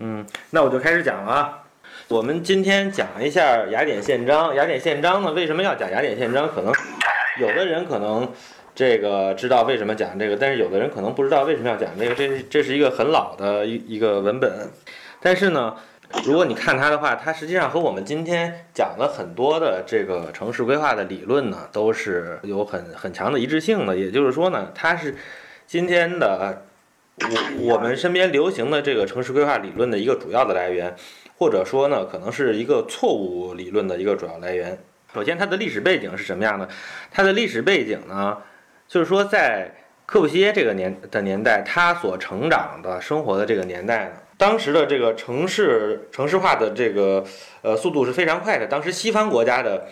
嗯，那我就开始讲了啊。我们今天讲一下雅典宪章。雅典宪章呢，为什么要讲雅典宪章？可能有的人可能这个知道为什么讲这个，但是有的人可能不知道为什么要讲这个。这这是一个很老的一一个文本，但是呢，如果你看它的话，它实际上和我们今天讲了很多的这个城市规划的理论呢，都是有很很强的一致性的。也就是说呢，它是今天的我我们身边流行的这个城市规划理论的一个主要的来源。或者说呢，可能是一个错误理论的一个主要来源。首先，它的历史背景是什么样的？它的历史背景呢，就是说在科布西耶这个年的年代，他所成长的生活的这个年代呢，当时的这个城市城市化的这个呃速度是非常快的。当时西方国家的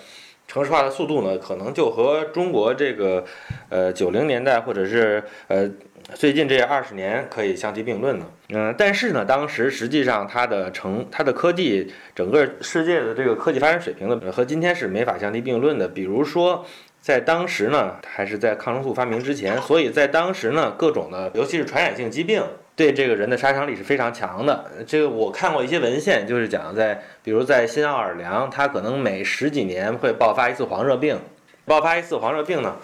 城市化的速度呢，可能就和中国这个呃九零年代或者是呃。最近这二十年可以相提并论的，嗯，但是呢，当时实际上它的成它的科技，整个世界的这个科技发展水平呢，和今天是没法相提并论的。比如说，在当时呢，还是在抗生素发明之前，所以在当时呢，各种的，尤其是传染性疾病，对这个人的杀伤力是非常强的。这个我看过一些文献，就是讲在，比如在新奥尔良，它可能每十几年会爆发一次黄热病，爆发一次黄热病呢。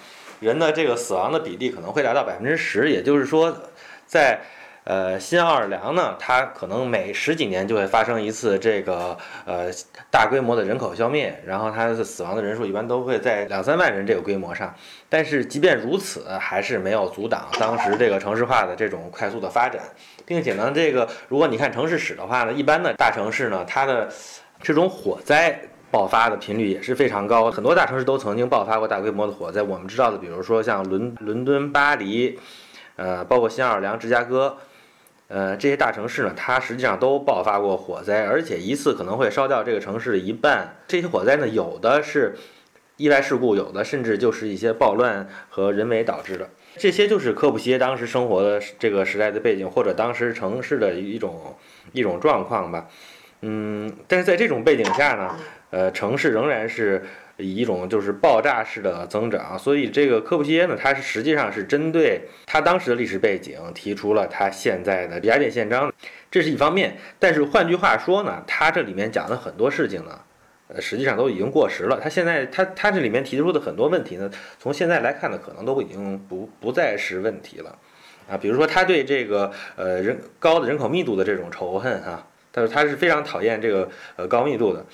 人的这个死亡的比例可能会达到百分之十，也就是说，在呃新奥尔良呢，它可能每十几年就会发生一次这个呃大规模的人口消灭，然后它的死亡的人数一般都会在两三万人这个规模上。但是即便如此，还是没有阻挡当时这个城市化的这种快速的发展，并且呢，这个如果你看城市史的话呢，一般的大城市呢，它的这种火灾。爆发的频率也是非常高，很多大城市都曾经爆发过大规模的火灾。我们知道的，比如说像伦伦敦、巴黎，呃，包括新奥尔良、芝加哥，呃，这些大城市呢，它实际上都爆发过火灾，而且一次可能会烧掉这个城市的一半。这些火灾呢，有的是意外事故，有的甚至就是一些暴乱和人为导致的。这些就是科布西耶当时生活的这个时代的背景，或者当时城市的一种一种状况吧。嗯，但是在这种背景下呢？呃，城市仍然是以一种就是爆炸式的增长，所以这个科布西耶呢，它是实际上是针对他当时的历史背景提出了他现在的雅典宪章，这是一方面。但是换句话说呢，他这里面讲的很多事情呢，呃，实际上都已经过时了。他现在他他这里面提出的很多问题呢，从现在来看呢，可能都已经不不再是问题了啊。比如说他对这个呃人高的人口密度的这种仇恨哈，他说他是非常讨厌这个呃高密度的。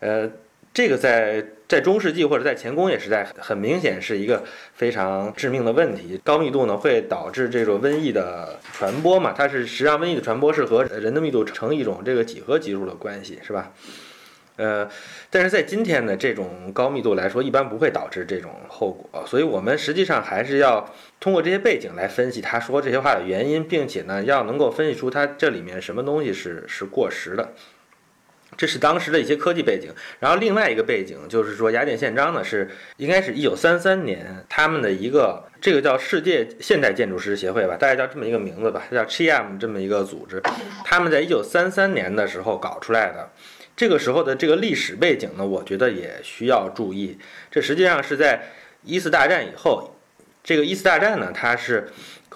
呃，这个在在中世纪或者在前工业时代，很明显是一个非常致命的问题。高密度呢，会导致这种瘟疫的传播嘛？它是实际上瘟疫的传播是和人的密度成一种这个几何级数的关系，是吧？呃，但是在今天呢这种高密度来说，一般不会导致这种后果。所以我们实际上还是要通过这些背景来分析他说这些话的原因，并且呢，要能够分析出他这里面什么东西是是过时的。这是当时的一些科技背景，然后另外一个背景就是说，雅典宪章呢是应该是一九三三年，他们的一个这个叫世界现代建筑师协会吧，大概叫这么一个名字吧，叫 CHIM 这么一个组织，他们在一九三三年的时候搞出来的。这个时候的这个历史背景呢，我觉得也需要注意。这实际上是在一次大战以后，这个一次大战呢，它是。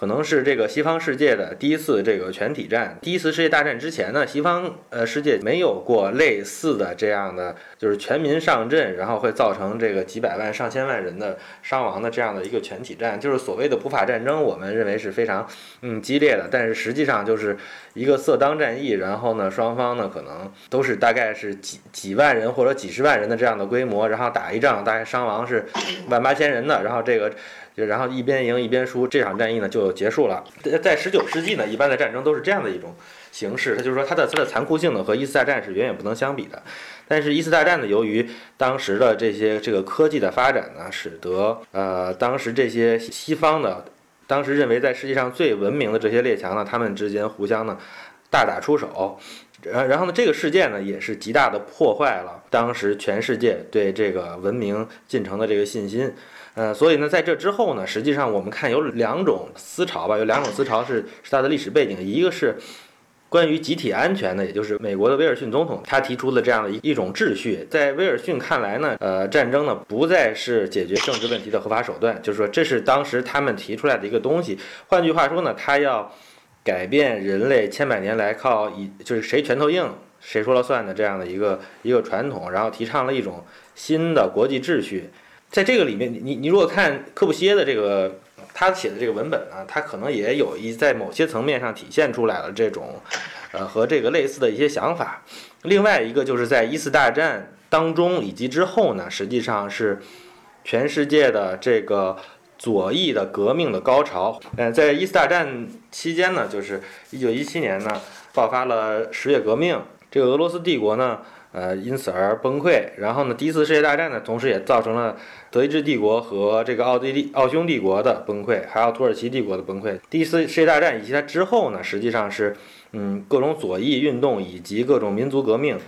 可能是这个西方世界的第一次这个全体战。第一次世界大战之前呢，西方呃世界没有过类似的这样的，就是全民上阵，然后会造成这个几百万上千万人的伤亡的这样的一个全体战，就是所谓的普法战争。我们认为是非常嗯激烈的，但是实际上就是一个色当战役，然后呢双方呢可能都是大概是几几万人或者几十万人的这样的规模，然后打一仗大概伤亡是万八千人的，然后这个。就然后一边赢一边输，这场战役呢就结束了。在十九世纪呢，一般的战争都是这样的一种形式。它就是说，它的它的残酷性呢和一次大战是远远不能相比的。但是，一次大战呢，由于当时的这些这个科技的发展呢，使得呃当时这些西方的，当时认为在世界上最文明的这些列强呢，他们之间互相呢大打出手。然然后呢，这个事件呢也是极大的破坏了当时全世界对这个文明进程的这个信心。呃，所以呢，在这之后呢，实际上我们看有两种思潮吧，有两种思潮是是它的历史背景，一个是关于集体安全的，也就是美国的威尔逊总统他提出的这样的一一种秩序，在威尔逊看来呢，呃，战争呢不再是解决政治问题的合法手段，就是说这是当时他们提出来的一个东西。换句话说呢，他要改变人类千百年来靠以就是谁拳头硬谁说了算的这样的一个一个传统，然后提倡了一种新的国际秩序。在这个里面，你你如果看科布西耶的这个他写的这个文本呢，他可能也有一在某些层面上体现出来了这种呃和这个类似的一些想法。另外一个就是在一次大战当中以及之后呢，实际上是全世界的这个。左翼的革命的高潮，嗯，在一次大战期间呢，就是一九一七年呢，爆发了十月革命，这个俄罗斯帝国呢，呃，因此而崩溃。然后呢，第一次世界大战呢，同时也造成了德意志帝国和这个奥地利、奥匈帝国的崩溃，还有土耳其帝国的崩溃。第一次世界大战以及它之后呢，实际上是，嗯，各种左翼运动以及各种民族革命，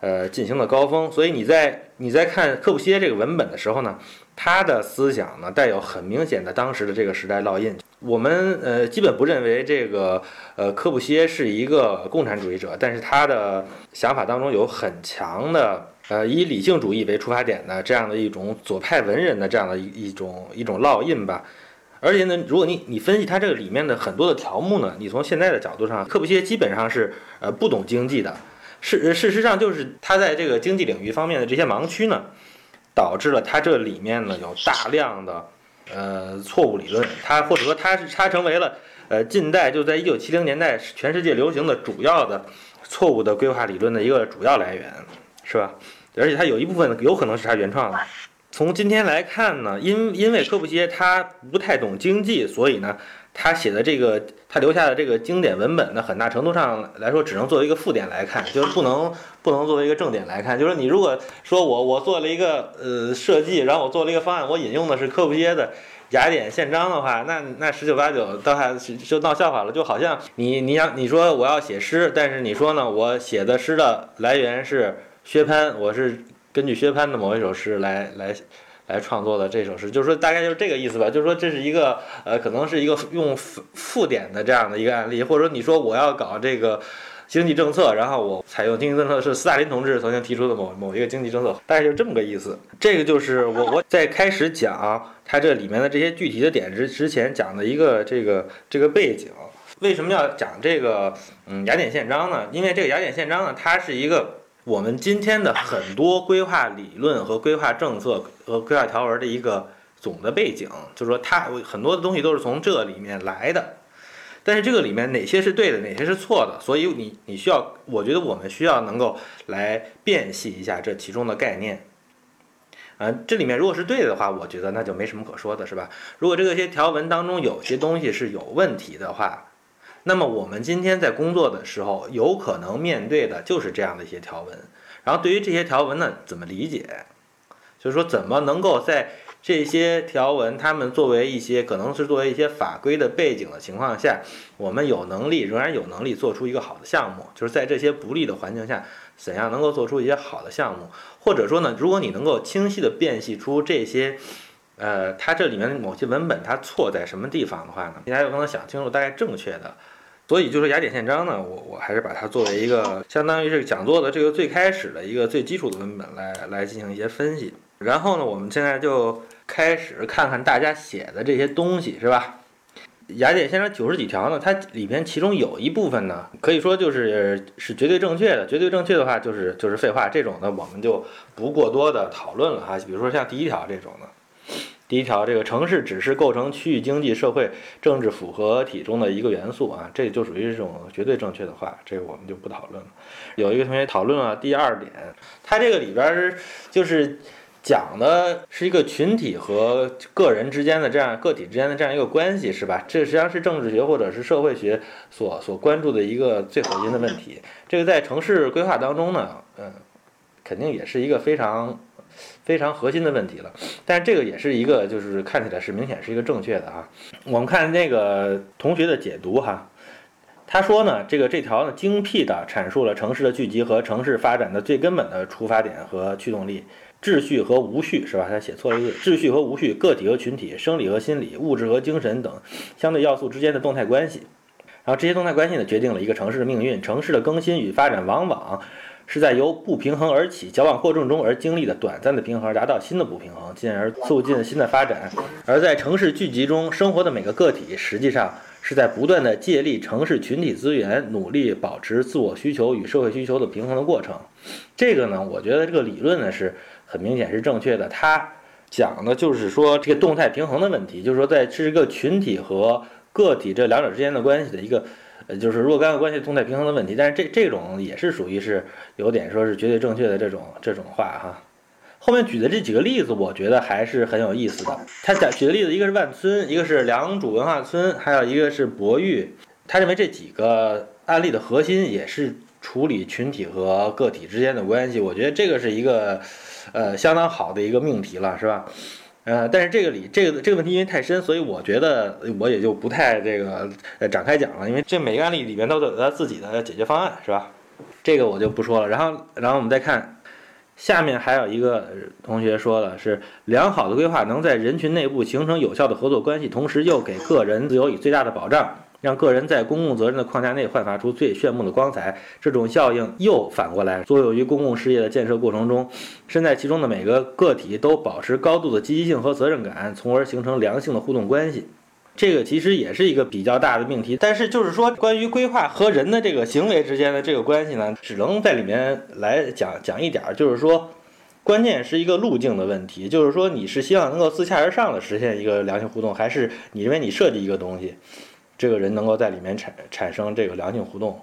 呃，进行的高峰。所以你在你在看科布西耶这个文本的时候呢。他的思想呢，带有很明显的当时的这个时代烙印。我们呃，基本不认为这个呃，科布西耶是一个共产主义者，但是他的想法当中有很强的呃，以理性主义为出发点的这样的一种左派文人的这样的一一种一种烙印吧。而且呢，如果你你分析他这个里面的很多的条目呢，你从现在的角度上，科布西耶基本上是呃不懂经济的。事事实上，就是他在这个经济领域方面的这些盲区呢。导致了它这里面呢有大量的呃错误理论，它或者说它是它成为了呃近代就在一九七零年代全世界流行的主要的错误的规划理论的一个主要来源，是吧？而且它有一部分有可能是他原创的。从今天来看呢，因因为科布西耶他不太懂经济，所以呢。他写的这个，他留下的这个经典文本呢，很大程度上来说，只能作为一个附点来看，就是不能不能作为一个正点来看。就是你如果说我我做了一个呃设计，然后我做了一个方案，我引用的是科布西耶的雅典宪章的话，那那十九八九都还就闹笑话了。就好像你你想你说我要写诗，但是你说呢，我写的诗的来源是薛潘，我是根据薛潘的某一首诗来来。来创作的这首诗，就是说大概就是这个意思吧。就是说这是一个呃，可能是一个用附附点的这样的一个案例，或者说你说我要搞这个经济政策，然后我采用经济政策是斯大林同志曾经提出的某某一个经济政策，大概就是这么个意思。这个就是我我在开始讲它这里面的这些具体的点之之前讲的一个这个这个背景。为什么要讲这个嗯雅典宪章呢？因为这个雅典宪章呢，它是一个。我们今天的很多规划理论和规划政策和规划条文的一个总的背景，就是说它很多的东西都是从这里面来的。但是这个里面哪些是对的，哪些是错的？所以你你需要，我觉得我们需要能够来辨析一下这其中的概念。嗯，这里面如果是对的话，我觉得那就没什么可说的，是吧？如果这些条文当中有些东西是有问题的话，那么我们今天在工作的时候，有可能面对的就是这样的一些条文。然后对于这些条文呢，怎么理解？就是说，怎么能够在这些条文，他们作为一些可能是作为一些法规的背景的情况下，我们有能力，仍然有能力做出一个好的项目。就是在这些不利的环境下，怎样能够做出一些好的项目？或者说呢，如果你能够清晰的辨析出这些，呃，它这里面某些文本它错在什么地方的话呢，大家有可能想清楚大概正确的。所以，就说雅典宪章呢，我我还是把它作为一个相当于是讲座的这个最开始的一个最基础的文本来来进行一些分析。然后呢，我们现在就开始看看大家写的这些东西，是吧？雅典宪章九十几条呢，它里边其中有一部分呢，可以说就是是绝对正确的。绝对正确的话，就是就是废话，这种呢我们就不过多的讨论了哈。比如说像第一条这种的。第一条，这个城市只是构成区域经济社会政治复合体中的一个元素啊，这就属于这种绝对正确的话，这个我们就不讨论了。有一个同学讨论了第二点，它这个里边就是讲的是一个群体和个人之间的这样个体之间的这样一个关系，是吧？这实际上是政治学或者是社会学所所关注的一个最核心的问题。这个在城市规划当中呢，嗯，肯定也是一个非常。非常核心的问题了，但是这个也是一个，就是看起来是明显是一个正确的啊。我们看那个同学的解读哈，他说呢，这个这条呢精辟的阐述了城市的聚集和城市发展的最根本的出发点和驱动力，秩序和无序是吧？他写错了一个秩序和无序，个体和群体，生理和心理，物质和精神等相对要素之间的动态关系，然后这些动态关系呢决定了一个城市的命运，城市的更新与发展往往。是在由不平衡而起、矫枉过正中而经历的短暂的平衡，达到新的不平衡，进而促进新的发展。而在城市聚集中生活的每个个体，实际上是在不断的借力城市群体资源，努力保持自我需求与社会需求的平衡的过程。这个呢，我觉得这个理论呢是很明显是正确的。它讲的就是说这个动态平衡的问题，就是说在是一个群体和个体这两者之间的关系的一个。呃，就是若干个关系动态平衡的问题，但是这这种也是属于是有点说是绝对正确的这种这种话哈。后面举的这几个例子，我觉得还是很有意思的。他讲举的例子，一个是万村，一个是良渚文化村，还有一个是博玉。他认为这几个案例的核心也是处理群体和个体之间的关系。我觉得这个是一个呃相当好的一个命题了，是吧？呃，但是这个里这个这个问题因为太深，所以我觉得我也就不太这个呃展开讲了，因为这每个案例里面都有他自己的解决方案，是吧？这个我就不说了。然后，然后我们再看下面还有一个同学说的是，良好的规划能在人群内部形成有效的合作关系，同时又给个人自由以最大的保障。让个人在公共责任的框架内焕发出最炫目的光彩，这种效应又反过来作用于公共事业的建设过程中，身在其中的每个个体都保持高度的积极性和责任感，从而形成良性的互动关系。这个其实也是一个比较大的命题，但是就是说，关于规划和人的这个行为之间的这个关系呢，只能在里面来讲讲一点，就是说，关键是一个路径的问题，就是说，你是希望能够自下而上的实现一个良性互动，还是你认为你设计一个东西？这个人能够在里面产产生这个良性互动，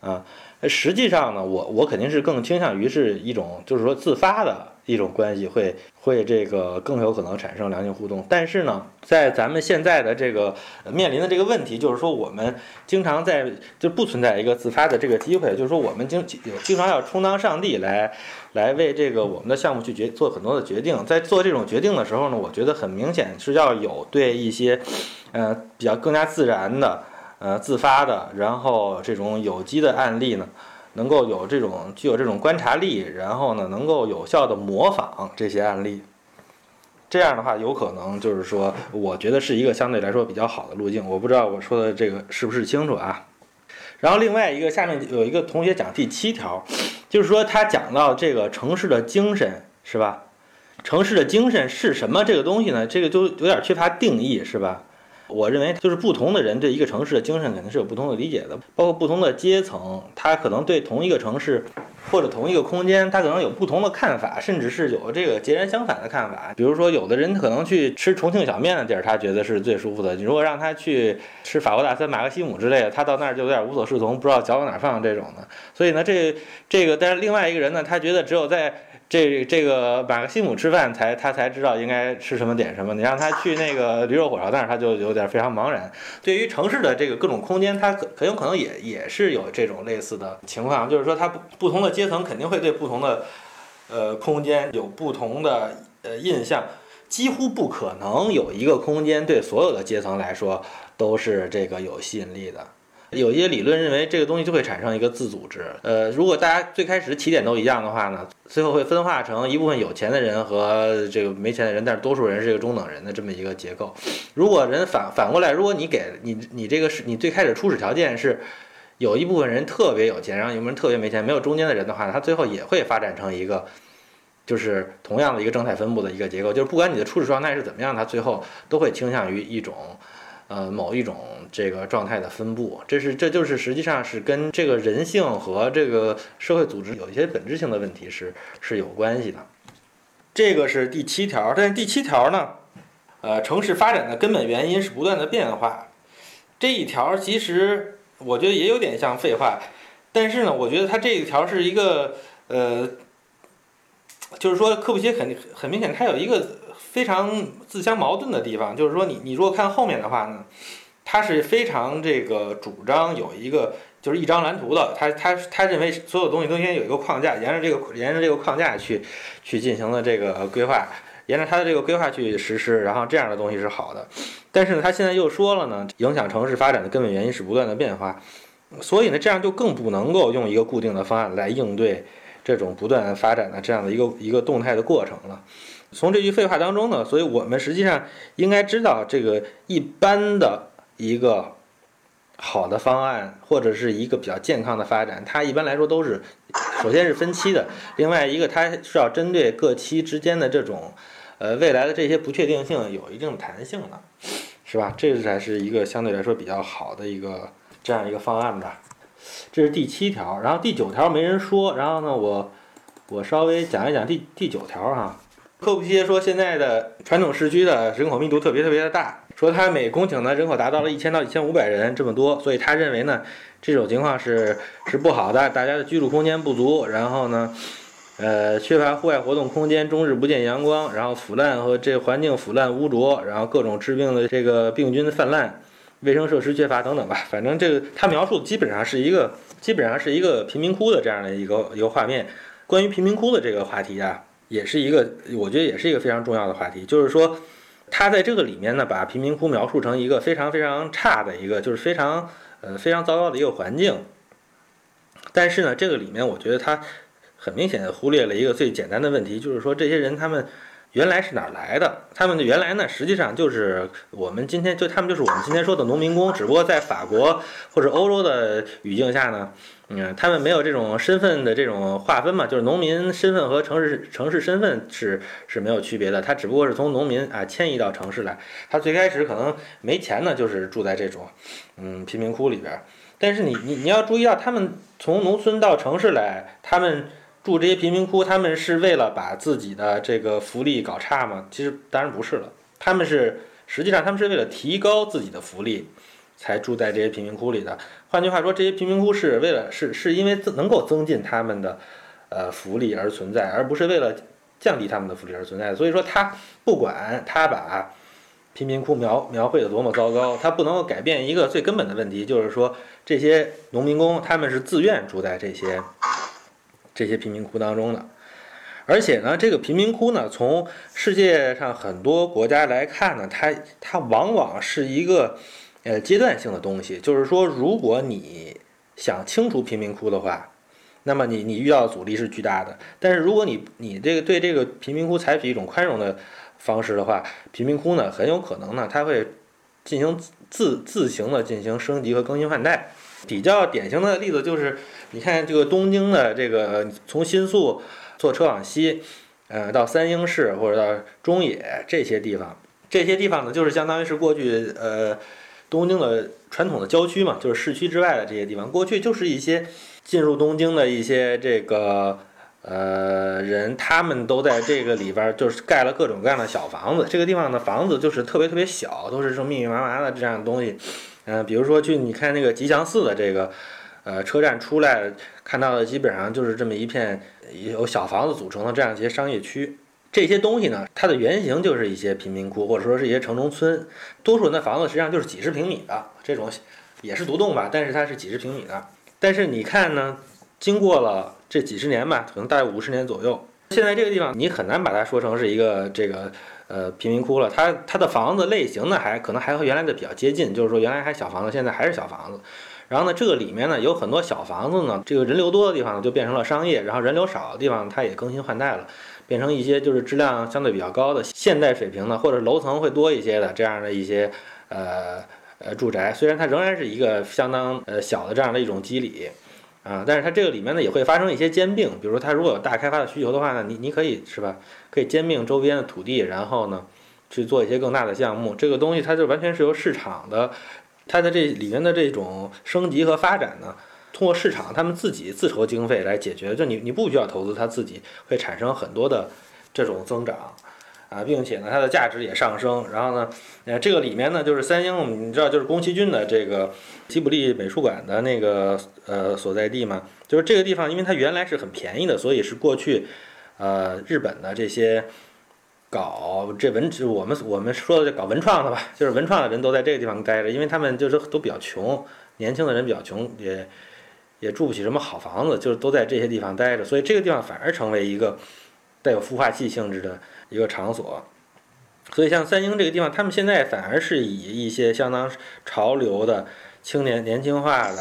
啊，实际上呢，我我肯定是更倾向于是一种就是说自发的一种关系，会会这个更有可能产生良性互动。但是呢，在咱们现在的这个面临的这个问题，就是说我们经常在就不存在一个自发的这个机会，就是说我们经经常要充当上帝来来为这个我们的项目去决做很多的决定。在做这种决定的时候呢，我觉得很明显是要有对一些。呃，比较更加自然的，呃，自发的，然后这种有机的案例呢，能够有这种具有这种观察力，然后呢，能够有效的模仿这些案例，这样的话，有可能就是说，我觉得是一个相对来说比较好的路径。我不知道我说的这个是不是清楚啊？然后另外一个，下面有一个同学讲第七条，就是说他讲到这个城市的精神，是吧？城市的精神是什么？这个东西呢？这个就有点缺乏定义，是吧？我认为，就是不同的人对一个城市的精神肯定是有不同的理解的，包括不同的阶层，他可能对同一个城市或者同一个空间，他可能有不同的看法，甚至是有这个截然相反的看法。比如说，有的人可能去吃重庆小面的地儿，他觉得是最舒服的；你如果让他去吃法国大餐、马克西姆之类的，他到那儿就有点无所适从，不知道脚往哪放这种的。所以呢，这这个，但是另外一个人呢，他觉得只有在这这个马克西姆吃饭才他才知道应该吃什么点什么。你让他去那个驴肉火烧，但是他就有点非常茫然。对于城市的这个各种空间，他可很有可能也也是有这种类似的情况，就是说他不不同的阶层肯定会对不同的呃空间有不同的呃印象，几乎不可能有一个空间对所有的阶层来说都是这个有吸引力的。有一些理论认为，这个东西就会产生一个自组织。呃，如果大家最开始起点都一样的话呢，最后会分化成一部分有钱的人和这个没钱的人，但是多数人是一个中等人的这么一个结构。如果人反反过来，如果你给你你这个是你最开始初始条件是有一部分人特别有钱，然后有人特别没钱，没有中间的人的话，他最后也会发展成一个就是同样的一个正态分布的一个结构。就是不管你的初始状态是怎么样，它最后都会倾向于一种。呃，某一种这个状态的分布，这是这就是实际上是跟这个人性和这个社会组织有一些本质性的问题是是有关系的。这个是第七条，但是第七条呢，呃，城市发展的根本原因是不断的变化。这一条其实我觉得也有点像废话，但是呢，我觉得它这一条是一个呃，就是说科布西耶肯定很明显，它有一个。非常自相矛盾的地方，就是说，你你如果看后面的话呢，他是非常这个主张有一个就是一张蓝图的，他他他认为所有东西都应该有一个框架，沿着这个沿着这个框架去去进行了这个规划，沿着他的这个规划去实施，然后这样的东西是好的。但是呢，他现在又说了呢，影响城市发展的根本原因是不断的变化，所以呢，这样就更不能够用一个固定的方案来应对这种不断发展的这样的一个一个动态的过程了。从这句废话当中呢，所以我们实际上应该知道，这个一般的一个好的方案，或者是一个比较健康的发展，它一般来说都是，首先是分期的，另外一个它是要针对各期之间的这种，呃未来的这些不确定性有一定的弹性的。是吧？这才是一个相对来说比较好的一个这样一个方案吧。这是第七条，然后第九条没人说，然后呢，我我稍微讲一讲第第九条哈。科布西耶说，现在的传统市区的人口密度特别特别的大，说它每公顷呢人口达到了一千到一千五百人这么多，所以他认为呢，这种情况是是不好的，大家的居住空间不足，然后呢，呃，缺乏户外活动空间，终日不见阳光，然后腐烂和这环境腐烂污浊，然后各种致病的这个病菌泛滥，卫生设施缺乏等等吧，反正这个他描述的基本上是一个基本上是一个贫民窟的这样的一个一个画面。关于贫民窟的这个话题啊。也是一个，我觉得也是一个非常重要的话题，就是说，他在这个里面呢，把贫民窟描述成一个非常非常差的一个，就是非常呃非常糟糕的一个环境。但是呢，这个里面我觉得他很明显的忽略了一个最简单的问题，就是说这些人他们原来是哪儿来的？他们原来呢，实际上就是我们今天就他们就是我们今天说的农民工，只不过在法国或者欧洲的语境下呢。嗯，他们没有这种身份的这种划分嘛，就是农民身份和城市城市身份是是没有区别的，他只不过是从农民啊迁移到城市来。他最开始可能没钱呢，就是住在这种嗯贫民窟里边。但是你你你要注意到，他们从农村到城市来，他们住这些贫民窟，他们是为了把自己的这个福利搞差吗？其实当然不是了，他们是实际上他们是为了提高自己的福利。才住在这些贫民窟里的。换句话说，这些贫民窟是为了是是因为能够增进他们的呃福利而存在，而不是为了降低他们的福利而存在。所以说，他不管他把贫民窟描描绘的多么糟糕，他不能够改变一个最根本的问题，就是说这些农民工他们是自愿住在这些这些贫民窟当中的。而且呢，这个贫民窟呢，从世界上很多国家来看呢，它它往往是一个。呃，阶段性的东西，就是说，如果你想清除贫民窟的话，那么你你遇到的阻力是巨大的。但是如果你你这个对这个贫民窟采取一种宽容的方式的话，贫民窟呢很有可能呢它会进行自自行的进行升级和更新换代。比较典型的例子就是，你看这个东京的这个从新宿坐车往西，呃，到三鹰市或者到中野这些地方，这些地方呢就是相当于是过去呃。东京的传统的郊区嘛，就是市区之外的这些地方，过去就是一些进入东京的一些这个呃人，他们都在这个里边就是盖了各种各样的小房子。这个地方的房子就是特别特别小，都是这种密密麻麻的这样的东西。嗯，比如说去你看那个吉祥寺的这个呃车站出来看到的，基本上就是这么一片由小房子组成的这样一些商业区。这些东西呢，它的原型就是一些贫民窟，或者说是一些城中村。多数人的房子实际上就是几十平米的这种，也是独栋吧，但是它是几十平米的。但是你看呢，经过了这几十年吧，可能大概五十年左右，现在这个地方你很难把它说成是一个这个呃贫民窟了。它它的房子类型呢，还可能还和原来的比较接近，就是说原来还小房子，现在还是小房子。然后呢，这个里面呢有很多小房子呢，这个人流多的地方就变成了商业，然后人流少的地方它也更新换代了。变成一些就是质量相对比较高的现代水平的，或者楼层会多一些的这样的一些呃呃住宅，虽然它仍然是一个相当呃小的这样的一种机理啊，但是它这个里面呢也会发生一些兼并，比如它如果有大开发的需求的话呢，你你可以是吧，可以兼并周边的土地，然后呢去做一些更大的项目。这个东西它就完全是由市场的它的这里面的这种升级和发展呢。通过市场，他们自己自筹经费来解决，就你你不需要投资，它自己会产生很多的这种增长，啊，并且呢，它的价值也上升。然后呢，呃，这个里面呢，就是三星，你知道，就是宫崎骏的这个吉卜力美术馆的那个呃所在地嘛，就是这个地方，因为它原来是很便宜的，所以是过去呃日本的这些搞这文，我们我们说的这搞文创的吧，就是文创的人都在这个地方待着，因为他们就是都比较穷，年轻的人比较穷也。也住不起什么好房子，就是都在这些地方待着，所以这个地方反而成为一个带有孵化器性质的一个场所。所以像三星这个地方，他们现在反而是以一些相当潮流的、青年年轻化的、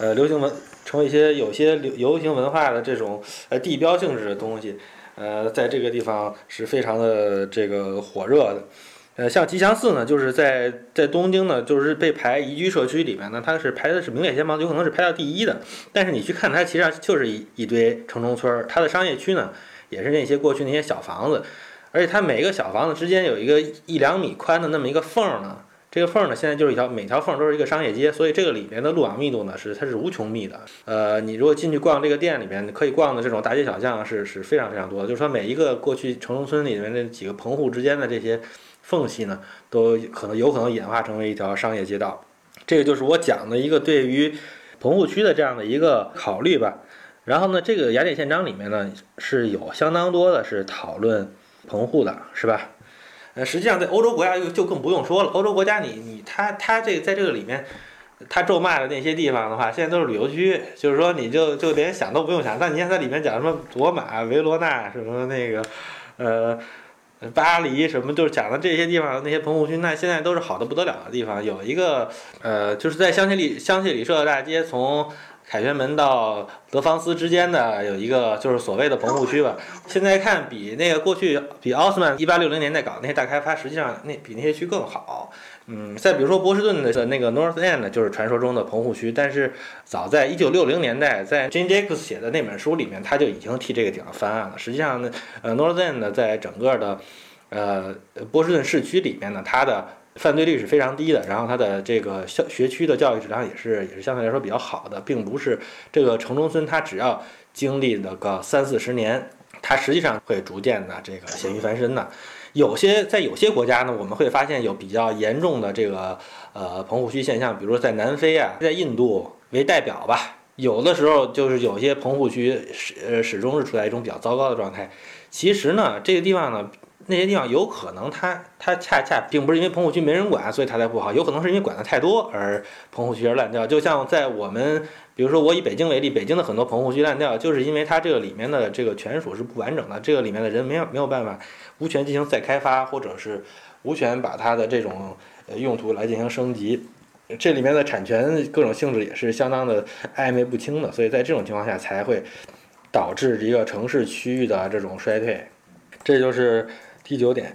呃流行文，成为一些有些流流行文化的这种呃地标性质的东西，呃，在这个地方是非常的这个火热的。呃，像吉祥寺呢，就是在在东京呢，就是被排宜居社区里面呢，它是排的是名列前茅，有可能是排到第一的。但是你去看它，其实上就是一一堆城中村。它的商业区呢，也是那些过去那些小房子，而且它每个小房子之间有一个一两米宽的那么一个缝呢，这个缝呢，现在就是一条，每条缝都是一个商业街，所以这个里面的路网密度呢是它是无穷密的。呃，你如果进去逛这个店里面，可以逛的这种大街小巷是是非常非常多的。就是说，每一个过去城中村里面那几个棚户之间的这些缝隙呢，都可能有可能演化成为一条商业街道。这个就是我讲的一个对于棚户区的这样的一个考虑吧。然后呢，这个雅典宪章里面呢是有相当多的是讨论棚户的，是吧？呃，实际上在欧洲国家就就更不用说了。欧洲国家，你你他他这个在这个里面，他咒骂的那些地方的话，现在都是旅游区，就是说你就就连想都不用想。但你看它里面讲什么罗马、维罗纳什么那个，呃，巴黎什么，就是讲的这些地方那些棚户区，那现在都是好的不得了的地方。有一个呃，就是在香榭里香榭里舍大街从。凯旋门到德芳斯之间的有一个就是所谓的棚户区吧。现在看比那个过去比奥斯曼一八六零年代搞那些大开发，实际上那比那些区更好。嗯，再比如说波士顿的那个 North End 就是传说中的棚户区，但是早在一九六零年代，在 Jane Jacobs 写的那本书里面，他就已经替这个地方翻案了。实际上呢，呃，North End 在整个的呃波士顿市区里面呢，它的犯罪率是非常低的，然后它的这个校学区的教育质量也是也是相对来说比较好的，并不是这个城中村，它只要经历了个三四十年，它实际上会逐渐的这个咸鱼翻身的。有些在有些国家呢，我们会发现有比较严重的这个呃棚户区现象，比如说在南非啊，在印度为代表吧，有的时候就是有些棚户区始呃始终是处在一种比较糟糕的状态。其实呢，这个地方呢。那些地方有可能，它它恰恰并不是因为棚户区没人管，所以它才不好，有可能是因为管的太多而棚户区而烂掉。就像在我们，比如说我以北京为例，北京的很多棚户区烂掉，就是因为它这个里面的这个权属是不完整的，这个里面的人没有没有办法无权进行再开发，或者是无权把它的这种呃用途来进行升级，这里面的产权各种性质也是相当的暧昧不清的，所以在这种情况下才会导致一个城市区域的这种衰退，这就是。第九点，